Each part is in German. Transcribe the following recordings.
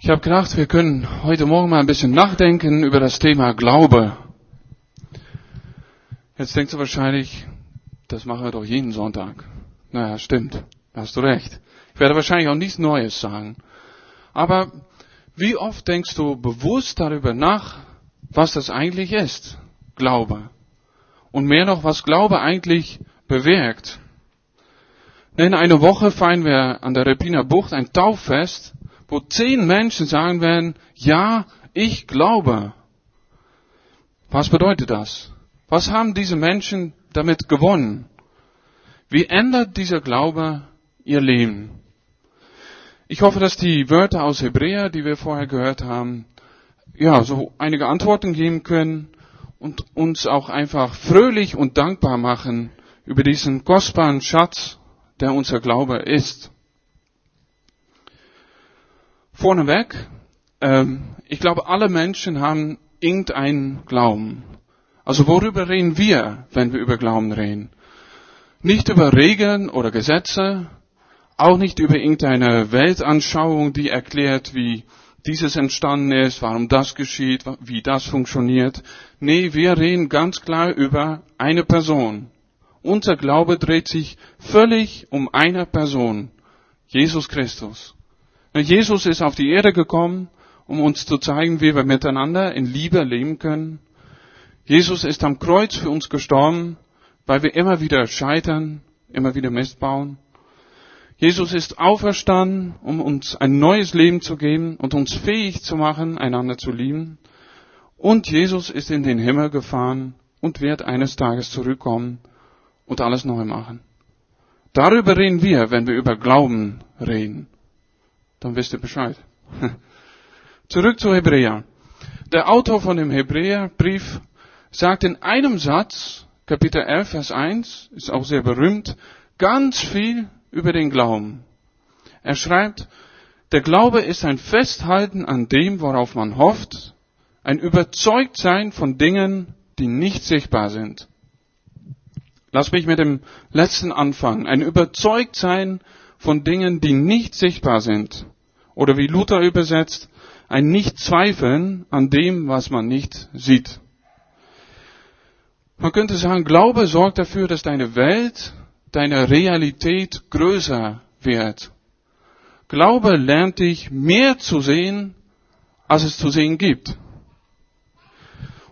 Ich habe gedacht, wir können heute Morgen mal ein bisschen nachdenken über das Thema Glaube. Jetzt denkst du wahrscheinlich, das machen wir doch jeden Sonntag. Naja, stimmt, hast du recht. Ich werde wahrscheinlich auch nichts Neues sagen. Aber wie oft denkst du bewusst darüber nach, was das eigentlich ist, Glaube? Und mehr noch, was Glaube eigentlich bewirkt. In einer Woche feiern wir an der Repiner Bucht ein Tauffest, wo zehn Menschen sagen werden, ja, ich glaube. Was bedeutet das? Was haben diese Menschen damit gewonnen? Wie ändert dieser Glaube ihr Leben? Ich hoffe, dass die Wörter aus Hebräer, die wir vorher gehört haben, ja, so einige Antworten geben können und uns auch einfach fröhlich und dankbar machen über diesen kostbaren Schatz, der unser Glaube ist. Vorneweg, ähm, ich glaube, alle Menschen haben irgendeinen Glauben. Also worüber reden wir, wenn wir über Glauben reden? Nicht über Regeln oder Gesetze, auch nicht über irgendeine Weltanschauung, die erklärt, wie dieses entstanden ist, warum das geschieht, wie das funktioniert. Nee, wir reden ganz klar über eine Person. Unser Glaube dreht sich völlig um eine Person. Jesus Christus. Jesus ist auf die Erde gekommen, um uns zu zeigen, wie wir miteinander in Liebe leben können. Jesus ist am Kreuz für uns gestorben, weil wir immer wieder scheitern, immer wieder Mist bauen. Jesus ist auferstanden, um uns ein neues Leben zu geben und uns fähig zu machen, einander zu lieben. Und Jesus ist in den Himmel gefahren und wird eines Tages zurückkommen und alles neu machen. Darüber reden wir, wenn wir über Glauben reden. Dann wisst ihr Bescheid. Zurück zu Hebräer. Der Autor von dem Hebräerbrief sagt in einem Satz, Kapitel 11, Vers 1, ist auch sehr berühmt, ganz viel über den Glauben. Er schreibt, der Glaube ist ein Festhalten an dem, worauf man hofft, ein Überzeugtsein von Dingen, die nicht sichtbar sind. Lass mich mit dem letzten anfangen. Ein Überzeugtsein von Dingen, die nicht sichtbar sind. Oder wie Luther übersetzt, ein Nicht-Zweifeln an dem, was man nicht sieht. Man könnte sagen, Glaube sorgt dafür, dass deine Welt deine Realität größer wird. Glaube lernt dich mehr zu sehen, als es zu sehen gibt.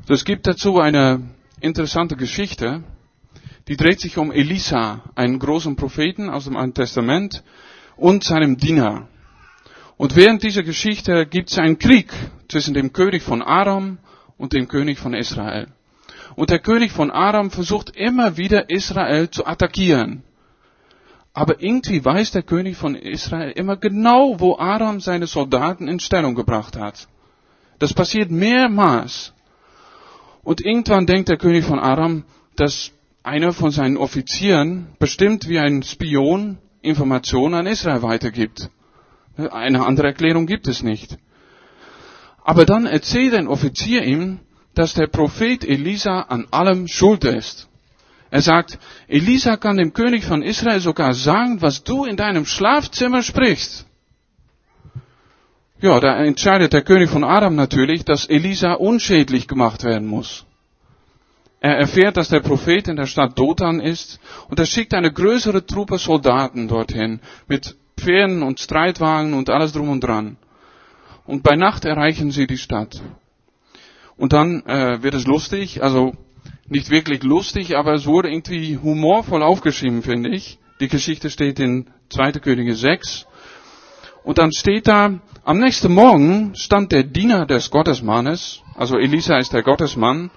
Es gibt dazu eine interessante Geschichte, die dreht sich um Elisa, einen großen Propheten aus dem Alten Testament und seinem Diener. Und während dieser Geschichte gibt es einen Krieg zwischen dem König von Aram und dem König von Israel. Und der König von Aram versucht immer wieder Israel zu attackieren. Aber irgendwie weiß der König von Israel immer genau, wo Aram seine Soldaten in Stellung gebracht hat. Das passiert mehrmals. Und irgendwann denkt der König von Aram, dass einer von seinen Offizieren bestimmt wie ein Spion Informationen an Israel weitergibt. Eine andere Erklärung gibt es nicht. Aber dann erzählt ein Offizier ihm, dass der Prophet Elisa an allem schuld ist. Er sagt, Elisa kann dem König von Israel sogar sagen, was du in deinem Schlafzimmer sprichst. Ja, da entscheidet der König von Aram natürlich, dass Elisa unschädlich gemacht werden muss. Er erfährt, dass der Prophet in der Stadt Dothan ist und er schickt eine größere Truppe Soldaten dorthin mit Pferden und Streitwagen und alles drum und dran. Und bei Nacht erreichen sie die Stadt. Und dann äh, wird es lustig, also nicht wirklich lustig, aber es wurde irgendwie humorvoll aufgeschrieben, finde ich. Die Geschichte steht in 2. Könige 6. Und dann steht da, am nächsten Morgen stand der Diener des Gottesmannes, also Elisa ist der Gottesmann,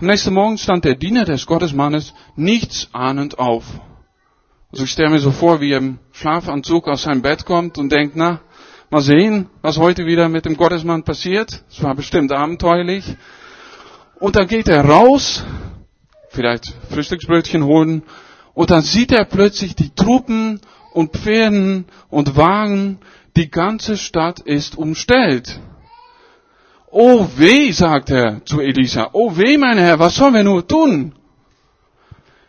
am nächsten Morgen stand der Diener des Gottesmannes nichts ahnend auf. Also ich stelle mir so vor, wie er im Schlafanzug aus seinem Bett kommt und denkt, na, Mal sehen, was heute wieder mit dem Gottesmann passiert. Es war bestimmt abenteuerlich. Und dann geht er raus, vielleicht Frühstücksbrötchen holen, und dann sieht er plötzlich die Truppen und Pferden und Wagen. Die ganze Stadt ist umstellt. Oh weh, sagt er zu Elisa. Oh weh, mein Herr, was sollen wir nur tun?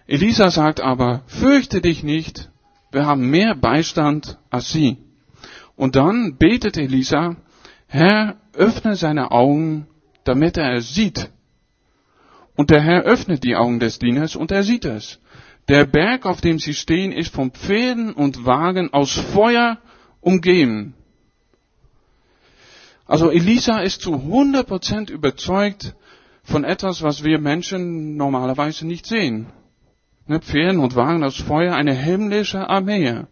Elisa sagt aber, fürchte dich nicht, wir haben mehr Beistand als sie. Und dann betet Elisa, Herr, öffne seine Augen, damit er es sieht. Und der Herr öffnet die Augen des Dieners und er sieht es. Der Berg, auf dem sie stehen, ist von Pferden und Wagen aus Feuer umgeben. Also Elisa ist zu 100% überzeugt von etwas, was wir Menschen normalerweise nicht sehen. Ne, Pferden und Wagen aus Feuer, eine himmlische Armee.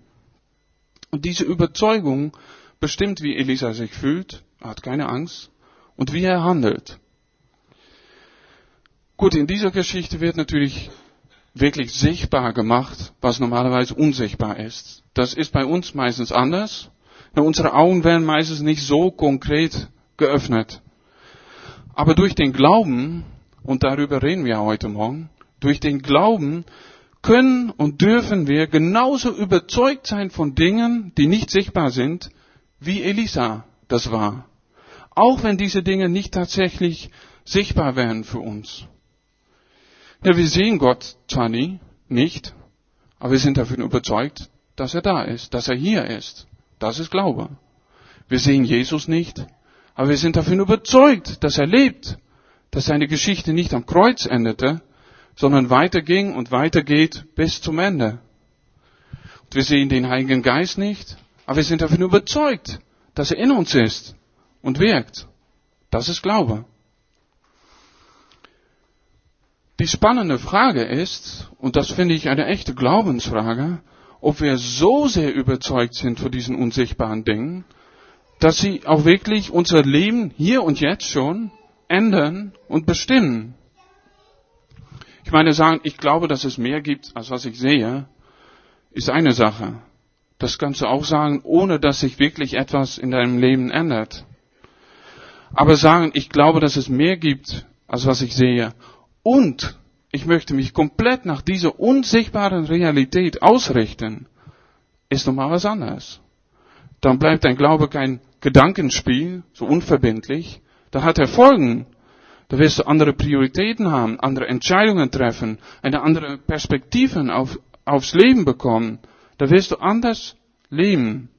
Und diese Überzeugung bestimmt, wie Elisa sich fühlt, hat keine Angst, und wie er handelt. Gut, in dieser Geschichte wird natürlich wirklich sichtbar gemacht, was normalerweise unsichtbar ist. Das ist bei uns meistens anders. Unsere Augen werden meistens nicht so konkret geöffnet. Aber durch den Glauben, und darüber reden wir heute Morgen, durch den Glauben können und dürfen wir genauso überzeugt sein von Dingen, die nicht sichtbar sind, wie Elisa das war. Auch wenn diese Dinge nicht tatsächlich sichtbar werden für uns. Ja, wir sehen Gott zwar nie, nicht, aber wir sind davon überzeugt, dass er da ist, dass er hier ist. Das ist Glaube. Wir sehen Jesus nicht, aber wir sind davon überzeugt, dass er lebt, dass seine Geschichte nicht am Kreuz endete, sondern weiterging und weitergeht bis zum Ende. Und wir sehen den Heiligen Geist nicht, aber wir sind davon überzeugt, dass er in uns ist und wirkt. Das ist Glaube. Die spannende Frage ist, und das finde ich eine echte Glaubensfrage, ob wir so sehr überzeugt sind von diesen unsichtbaren Dingen, dass sie auch wirklich unser Leben hier und jetzt schon ändern und bestimmen. Ich meine, sagen, ich glaube, dass es mehr gibt, als was ich sehe, ist eine Sache. Das kannst du auch sagen, ohne dass sich wirklich etwas in deinem Leben ändert. Aber sagen, ich glaube, dass es mehr gibt, als was ich sehe. Und ich möchte mich komplett nach dieser unsichtbaren Realität ausrichten, ist nochmal was anderes. Dann bleibt dein Glaube kein Gedankenspiel, so unverbindlich. Dann hat er Folgen. Da wirst du andere Prioritäten haben, andere Entscheidungen treffen, eine andere Perspektive auf, aufs Leben bekommen. Da wirst du anders leben.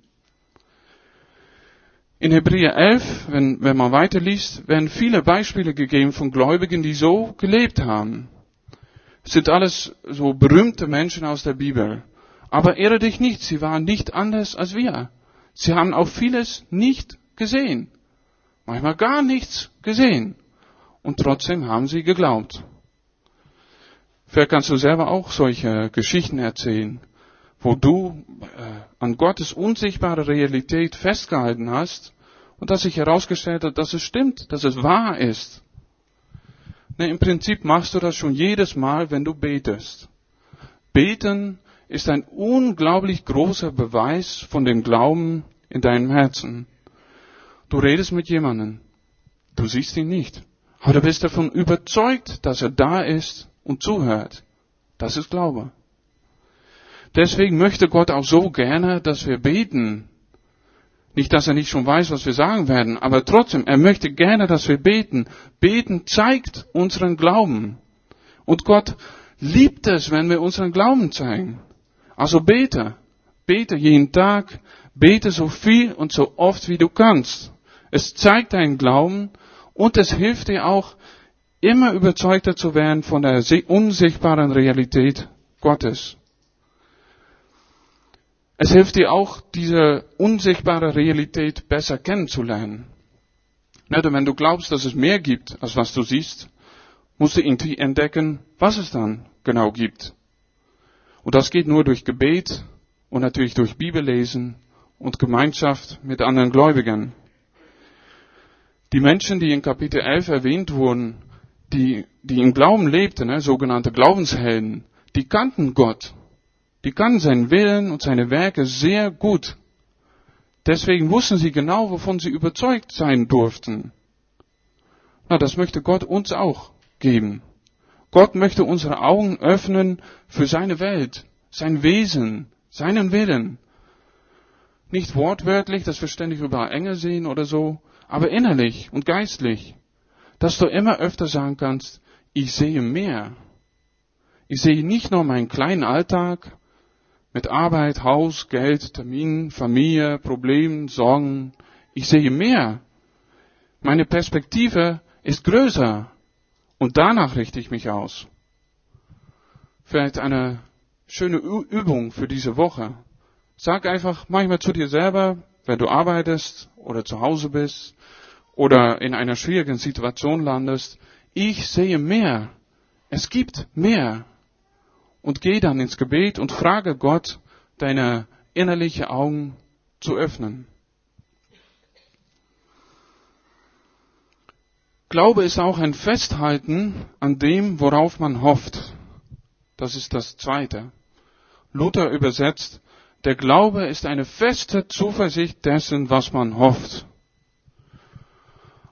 In Hebräer 11, wenn, wenn man weiterliest, werden viele Beispiele gegeben von Gläubigen, die so gelebt haben. Sind alles so berühmte Menschen aus der Bibel. Aber irre dich nicht, sie waren nicht anders als wir. Sie haben auch vieles nicht gesehen. Manchmal gar nichts gesehen. Und trotzdem haben sie geglaubt. Vielleicht kannst du selber auch solche Geschichten erzählen, wo du äh, an Gottes unsichtbare Realität festgehalten hast und dass sich herausgestellt hat, dass es stimmt, dass es wahr ist. Ne, Im Prinzip machst du das schon jedes Mal, wenn du betest. Beten ist ein unglaublich großer Beweis von dem Glauben in deinem Herzen. Du redest mit jemandem, du siehst ihn nicht, aber du bist davon überzeugt, dass er da ist und zuhört. Das ist Glaube. Deswegen möchte Gott auch so gerne, dass wir beten, nicht, dass er nicht schon weiß, was wir sagen werden, aber trotzdem, er möchte gerne, dass wir beten. Beten zeigt unseren Glauben. Und Gott liebt es, wenn wir unseren Glauben zeigen. Also bete. Bete jeden Tag. Bete so viel und so oft, wie du kannst. Es zeigt deinen Glauben und es hilft dir auch, immer überzeugter zu werden von der unsichtbaren Realität Gottes. Es hilft dir auch, diese unsichtbare Realität besser kennenzulernen. Denn wenn du glaubst, dass es mehr gibt, als was du siehst, musst du entdecken, was es dann genau gibt. Und das geht nur durch Gebet und natürlich durch Bibellesen und Gemeinschaft mit anderen Gläubigen. Die Menschen, die in Kapitel 11 erwähnt wurden, die, die im Glauben lebten, ne, sogenannte Glaubenshelden, die kannten Gott die kannten seinen Willen und seine Werke sehr gut. Deswegen wussten sie genau, wovon sie überzeugt sein durften. Na, das möchte Gott uns auch geben. Gott möchte unsere Augen öffnen für seine Welt, sein Wesen, seinen Willen. Nicht wortwörtlich, dass wir ständig überall Engel sehen oder so, aber innerlich und geistlich. Dass du immer öfter sagen kannst, ich sehe mehr. Ich sehe nicht nur meinen kleinen Alltag, mit Arbeit, Haus, Geld, Termin, Familie, Problemen, Sorgen. Ich sehe mehr. Meine Perspektive ist größer und danach richte ich mich aus. Vielleicht eine schöne Übung für diese Woche. Sag einfach manchmal zu dir selber, wenn du arbeitest oder zu Hause bist oder in einer schwierigen Situation landest, ich sehe mehr. Es gibt mehr. Und geh dann ins Gebet und frage Gott, deine innerliche Augen zu öffnen. Glaube ist auch ein Festhalten an dem, worauf man hofft. Das ist das Zweite. Luther übersetzt, der Glaube ist eine feste Zuversicht dessen, was man hofft.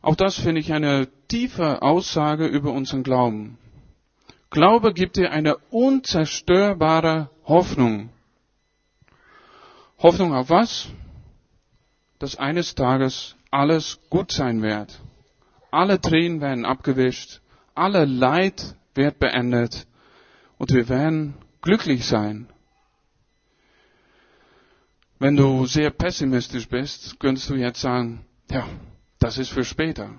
Auch das finde ich eine tiefe Aussage über unseren Glauben. Glaube gibt dir eine unzerstörbare Hoffnung. Hoffnung auf was? Dass eines Tages alles gut sein wird. Alle Tränen werden abgewischt, alle Leid wird beendet und wir werden glücklich sein. Wenn du sehr pessimistisch bist, könntest du jetzt sagen, ja, das ist für später.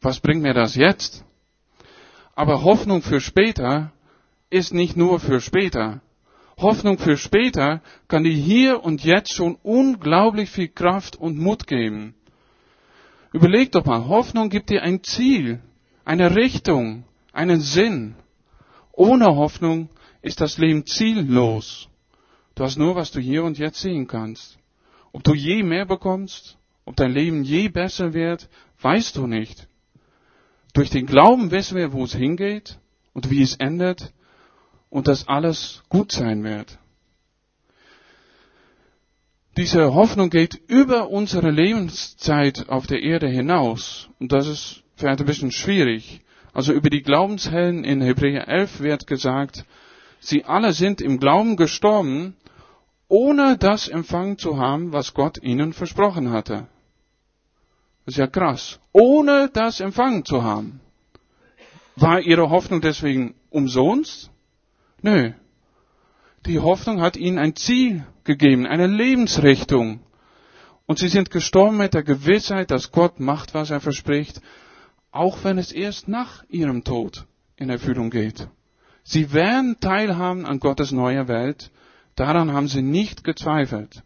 Was bringt mir das jetzt? Aber Hoffnung für später ist nicht nur für später. Hoffnung für später kann dir hier und jetzt schon unglaublich viel Kraft und Mut geben. Überleg doch mal, Hoffnung gibt dir ein Ziel, eine Richtung, einen Sinn. Ohne Hoffnung ist das Leben ziellos. Du hast nur, was du hier und jetzt sehen kannst. Ob du je mehr bekommst, ob dein Leben je besser wird, weißt du nicht. Durch den Glauben wissen wir, wo es hingeht und wie es endet und dass alles gut sein wird. Diese Hoffnung geht über unsere Lebenszeit auf der Erde hinaus. Und das ist vielleicht ein bisschen schwierig. Also über die Glaubenshelden in Hebräer 11 wird gesagt, sie alle sind im Glauben gestorben, ohne das empfangen zu haben, was Gott ihnen versprochen hatte. Das ist ja krass. Ohne das empfangen zu haben. War ihre Hoffnung deswegen umsonst? Nö. Die Hoffnung hat ihnen ein Ziel gegeben, eine Lebensrichtung. Und sie sind gestorben mit der Gewissheit, dass Gott macht, was er verspricht, auch wenn es erst nach ihrem Tod in Erfüllung geht. Sie werden teilhaben an Gottes neuer Welt. Daran haben sie nicht gezweifelt.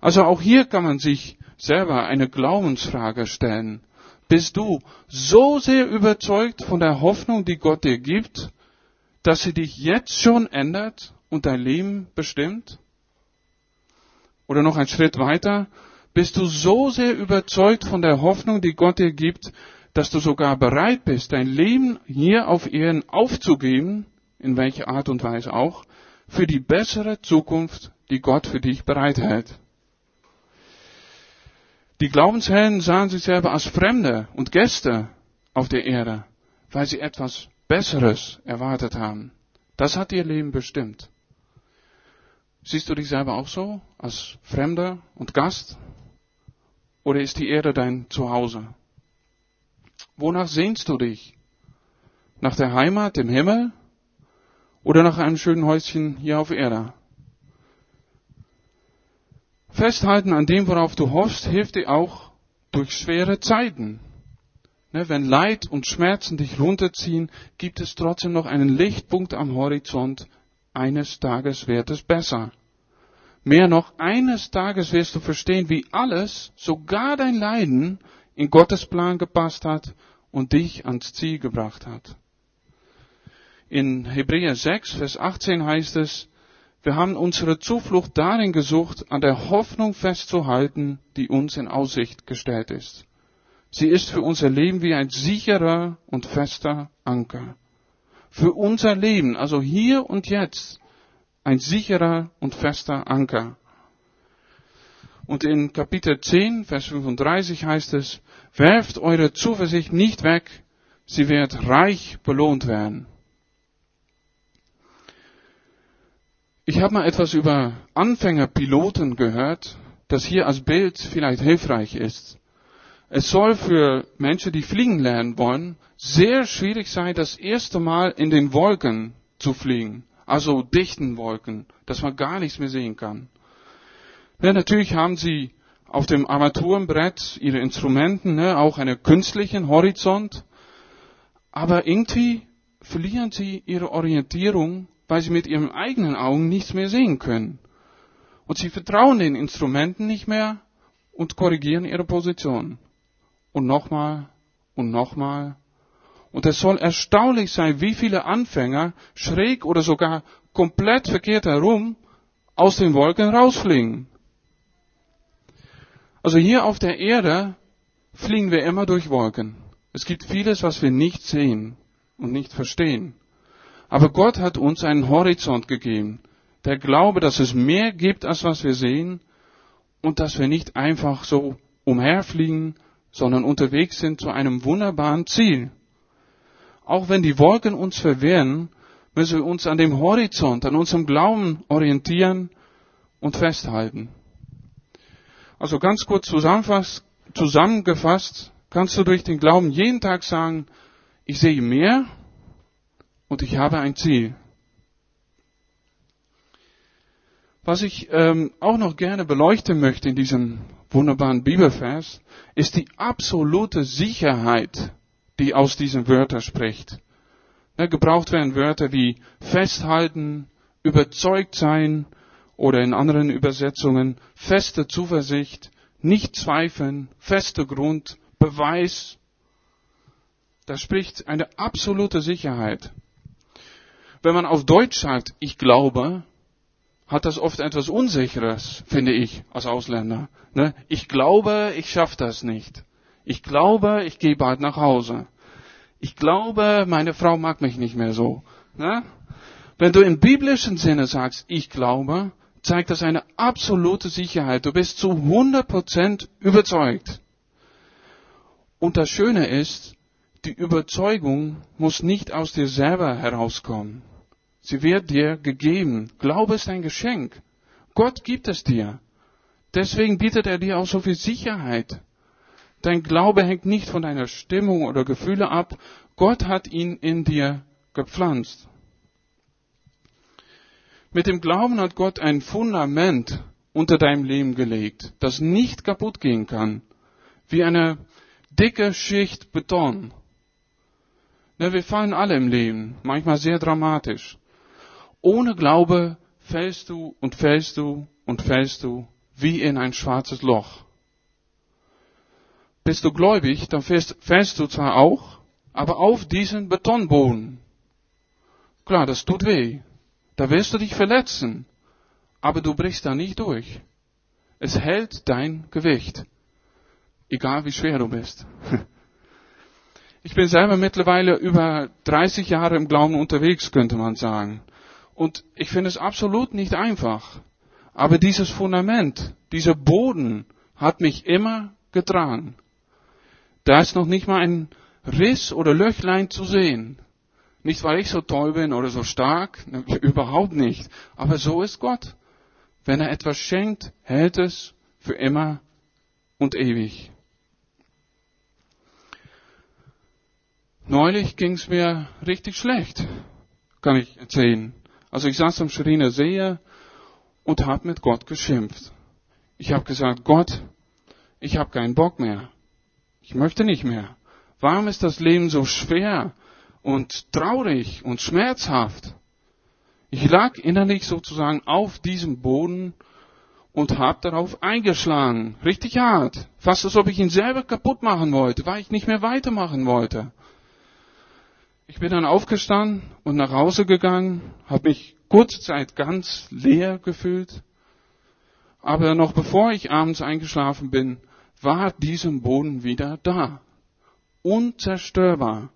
Also auch hier kann man sich selber eine Glaubensfrage stellen. Bist du so sehr überzeugt von der Hoffnung, die Gott dir gibt, dass sie dich jetzt schon ändert und dein Leben bestimmt? Oder noch ein Schritt weiter, bist du so sehr überzeugt von der Hoffnung, die Gott dir gibt, dass du sogar bereit bist, dein Leben hier auf Erden aufzugeben, in welcher Art und Weise auch, für die bessere Zukunft, die Gott für dich bereithält. Die Glaubenshelden sahen sich selber als Fremde und Gäste auf der Erde, weil sie etwas Besseres erwartet haben. Das hat ihr Leben bestimmt. Siehst du dich selber auch so, als Fremder und Gast? Oder ist die Erde dein Zuhause? Wonach sehnst du dich? Nach der Heimat im Himmel? Oder nach einem schönen Häuschen hier auf Erde? Festhalten an dem, worauf du hoffst, hilft dir auch durch schwere Zeiten. Ne, wenn Leid und Schmerzen dich runterziehen, gibt es trotzdem noch einen Lichtpunkt am Horizont, eines Tages wird es besser. Mehr noch, eines Tages wirst du verstehen, wie alles, sogar dein Leiden, in Gottes Plan gepasst hat und dich ans Ziel gebracht hat. In Hebräer 6, Vers 18 heißt es, wir haben unsere Zuflucht darin gesucht, an der Hoffnung festzuhalten, die uns in Aussicht gestellt ist. Sie ist für unser Leben wie ein sicherer und fester Anker für unser Leben, also hier und jetzt, ein sicherer und fester Anker. Und in Kapitel 10, Vers 35 heißt es, werft eure Zuversicht nicht weg, sie wird reich belohnt werden. Ich habe mal etwas über Anfängerpiloten gehört, das hier als Bild vielleicht hilfreich ist. Es soll für Menschen, die fliegen lernen wollen, sehr schwierig sein, das erste Mal in den Wolken zu fliegen. Also dichten Wolken, dass man gar nichts mehr sehen kann. Ja, natürlich haben sie auf dem Armaturenbrett ihre Instrumenten, ne, auch einen künstlichen Horizont. Aber irgendwie verlieren sie ihre Orientierung, weil sie mit ihren eigenen Augen nichts mehr sehen können. Und sie vertrauen den Instrumenten nicht mehr und korrigieren ihre Position. Und nochmal und nochmal. Und es soll erstaunlich sein, wie viele Anfänger schräg oder sogar komplett verkehrt herum aus den Wolken rausfliegen. Also hier auf der Erde fliegen wir immer durch Wolken. Es gibt vieles, was wir nicht sehen und nicht verstehen. Aber Gott hat uns einen Horizont gegeben. Der Glaube, dass es mehr gibt, als was wir sehen und dass wir nicht einfach so umherfliegen, sondern unterwegs sind zu einem wunderbaren Ziel. Auch wenn die Wolken uns verwehren, müssen wir uns an dem Horizont, an unserem Glauben orientieren und festhalten. Also ganz kurz zusammengefasst, kannst du durch den Glauben jeden Tag sagen, ich sehe mehr und ich habe ein Ziel. Was ich ähm, auch noch gerne beleuchten möchte in diesem wunderbaren Bibelvers, ist die absolute Sicherheit, die aus diesen Wörtern spricht. Ja, gebraucht werden Wörter wie festhalten, überzeugt sein oder in anderen Übersetzungen feste Zuversicht, nicht zweifeln, fester Grund, Beweis. Da spricht eine absolute Sicherheit. Wenn man auf Deutsch sagt, ich glaube, hat das oft etwas Unsicheres, finde ich, als Ausländer. Ne? Ich glaube, ich schaffe das nicht. Ich glaube, ich gehe bald nach Hause. Ich glaube, meine Frau mag mich nicht mehr so. Ne? Wenn du im biblischen Sinne sagst, ich glaube, zeigt das eine absolute Sicherheit. Du bist zu 100% überzeugt. Und das Schöne ist, die Überzeugung muss nicht aus dir selber herauskommen. Sie wird dir gegeben. Glaube ist ein Geschenk. Gott gibt es dir. Deswegen bietet er dir auch so viel Sicherheit. Dein Glaube hängt nicht von deiner Stimmung oder Gefühle ab. Gott hat ihn in dir gepflanzt. Mit dem Glauben hat Gott ein Fundament unter deinem Leben gelegt, das nicht kaputt gehen kann. Wie eine dicke Schicht Beton. Ja, wir fallen alle im Leben, manchmal sehr dramatisch. Ohne Glaube fällst du und fällst du und fällst du wie in ein schwarzes Loch bist du gläubig, dann fällst, fällst du zwar auch, aber auf diesen Betonboden. Klar, das tut weh. Da wirst du dich verletzen. Aber du brichst da nicht durch. Es hält dein Gewicht. Egal wie schwer du bist. Ich bin selber mittlerweile über 30 Jahre im Glauben unterwegs, könnte man sagen. Und ich finde es absolut nicht einfach. Aber dieses Fundament, dieser Boden hat mich immer getragen. Da ist noch nicht mal ein Riss oder Löchlein zu sehen. Nicht, weil ich so toll bin oder so stark, ne, überhaupt nicht. Aber so ist Gott. Wenn er etwas schenkt, hält es für immer und ewig. Neulich ging es mir richtig schlecht, kann ich erzählen. Also ich saß am Schreiner See und habe mit Gott geschimpft. Ich habe gesagt, Gott, ich habe keinen Bock mehr. Ich möchte nicht mehr. Warum ist das Leben so schwer und traurig und schmerzhaft? Ich lag innerlich sozusagen auf diesem Boden und habe darauf eingeschlagen, richtig hart, fast als ob ich ihn selber kaputt machen wollte, weil ich nicht mehr weitermachen wollte. Ich bin dann aufgestanden und nach Hause gegangen, habe mich kurze Zeit ganz leer gefühlt, aber noch bevor ich abends eingeschlafen bin, war diesem Boden wieder da. Unzerstörbar.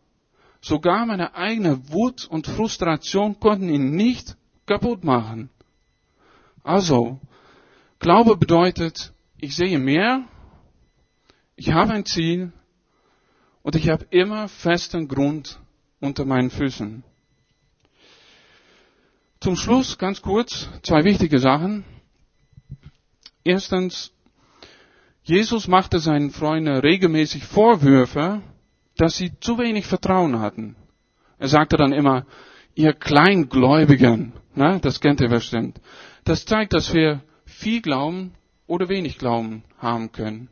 Sogar meine eigene Wut und Frustration konnten ihn nicht kaputt machen. Also, Glaube bedeutet, ich sehe mehr, ich habe ein Ziel und ich habe immer festen Grund unter meinen Füßen. Zum Schluss ganz kurz zwei wichtige Sachen. Erstens, Jesus machte seinen Freunden regelmäßig Vorwürfe, dass sie zu wenig Vertrauen hatten. Er sagte dann immer, ihr Kleingläubigen, na, das kennt ihr bestimmt. Das zeigt, dass wir viel glauben, oder wenig Glauben haben können.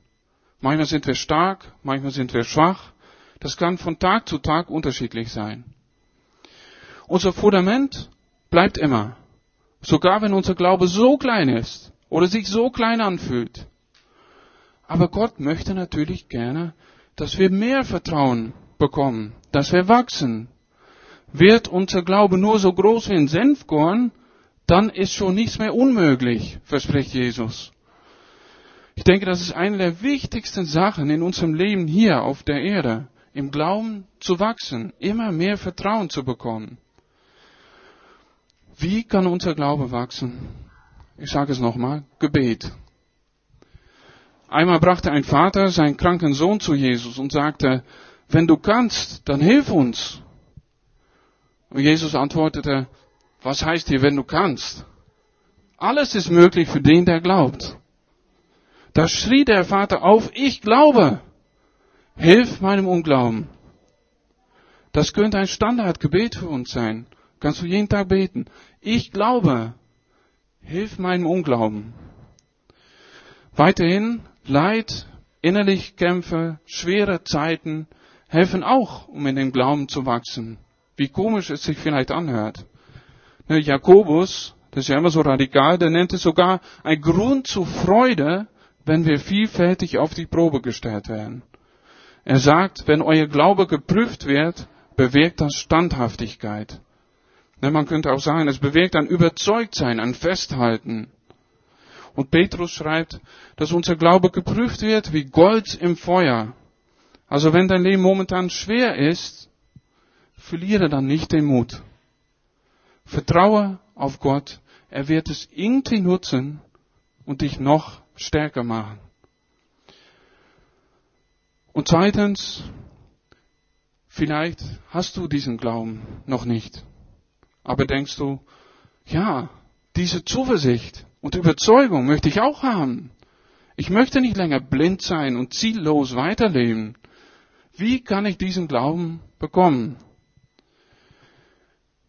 Manchmal sind wir stark, manchmal sind wir schwach. Das kann von Tag zu Tag unterschiedlich sein. Unser Fundament bleibt immer. Sogar wenn unser Glaube so klein ist oder sich so klein anfühlt. Aber Gott möchte natürlich gerne, dass wir mehr Vertrauen bekommen, dass wir wachsen. Wird unser Glaube nur so groß wie ein Senfkorn, dann ist schon nichts mehr unmöglich, verspricht Jesus. Ich denke, das ist eine der wichtigsten Sachen in unserem Leben hier auf der Erde, im Glauben zu wachsen, immer mehr Vertrauen zu bekommen. Wie kann unser Glaube wachsen? Ich sage es nochmal, Gebet. Einmal brachte ein Vater seinen kranken Sohn zu Jesus und sagte, wenn du kannst, dann hilf uns. Und Jesus antwortete, was heißt hier, wenn du kannst? Alles ist möglich für den, der glaubt. Da schrie der Vater auf, ich glaube. Hilf meinem Unglauben. Das könnte ein Standardgebet für uns sein. Kannst du jeden Tag beten. Ich glaube. Hilf meinem Unglauben. Weiterhin Leid, innerlich Kämpfe, schwere Zeiten helfen auch, um in dem Glauben zu wachsen. Wie komisch es sich vielleicht anhört. Ne, Jakobus, das ist ja immer so radikal, der nennt es sogar ein Grund zur Freude, wenn wir vielfältig auf die Probe gestellt werden. Er sagt, wenn euer Glaube geprüft wird, bewirkt das Standhaftigkeit. Man könnte auch sagen, es bewirkt ein Überzeugtsein, ein Festhalten. Und Petrus schreibt, dass unser Glaube geprüft wird wie Gold im Feuer. Also wenn dein Leben momentan schwer ist, verliere dann nicht den Mut. Vertraue auf Gott. Er wird es irgendwie nutzen und dich noch stärker machen. Und zweitens, vielleicht hast du diesen Glauben noch nicht. Aber denkst du, ja, diese Zuversicht und Überzeugung möchte ich auch haben. Ich möchte nicht länger blind sein und ziellos weiterleben. Wie kann ich diesen Glauben bekommen?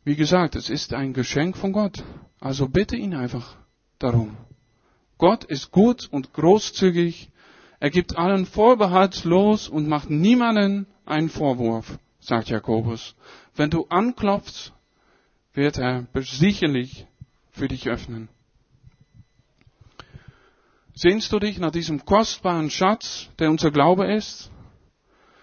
Wie gesagt, es ist ein Geschenk von Gott. Also bitte ihn einfach darum. Gott ist gut und großzügig. Er gibt allen vorbehaltslos und macht niemanden einen Vorwurf, sagt Jakobus. Wenn du anklopfst, wird er sicherlich für dich öffnen. Sehnst du dich nach diesem kostbaren Schatz, der unser Glaube ist?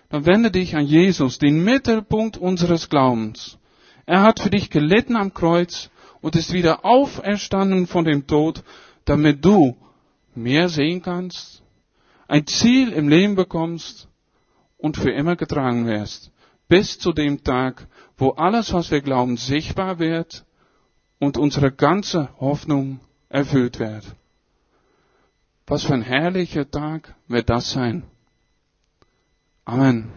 Dann wende dich an Jesus, den Mittelpunkt unseres Glaubens. Er hat für dich gelitten am Kreuz und ist wieder auferstanden von dem Tod, damit du mehr sehen kannst, ein Ziel im Leben bekommst und für immer getragen wirst. Bis zu dem Tag, wo alles, was wir glauben, sichtbar wird und unsere ganze Hoffnung erfüllt wird. Was für ein herrlicher Tag wird das sein. Amen.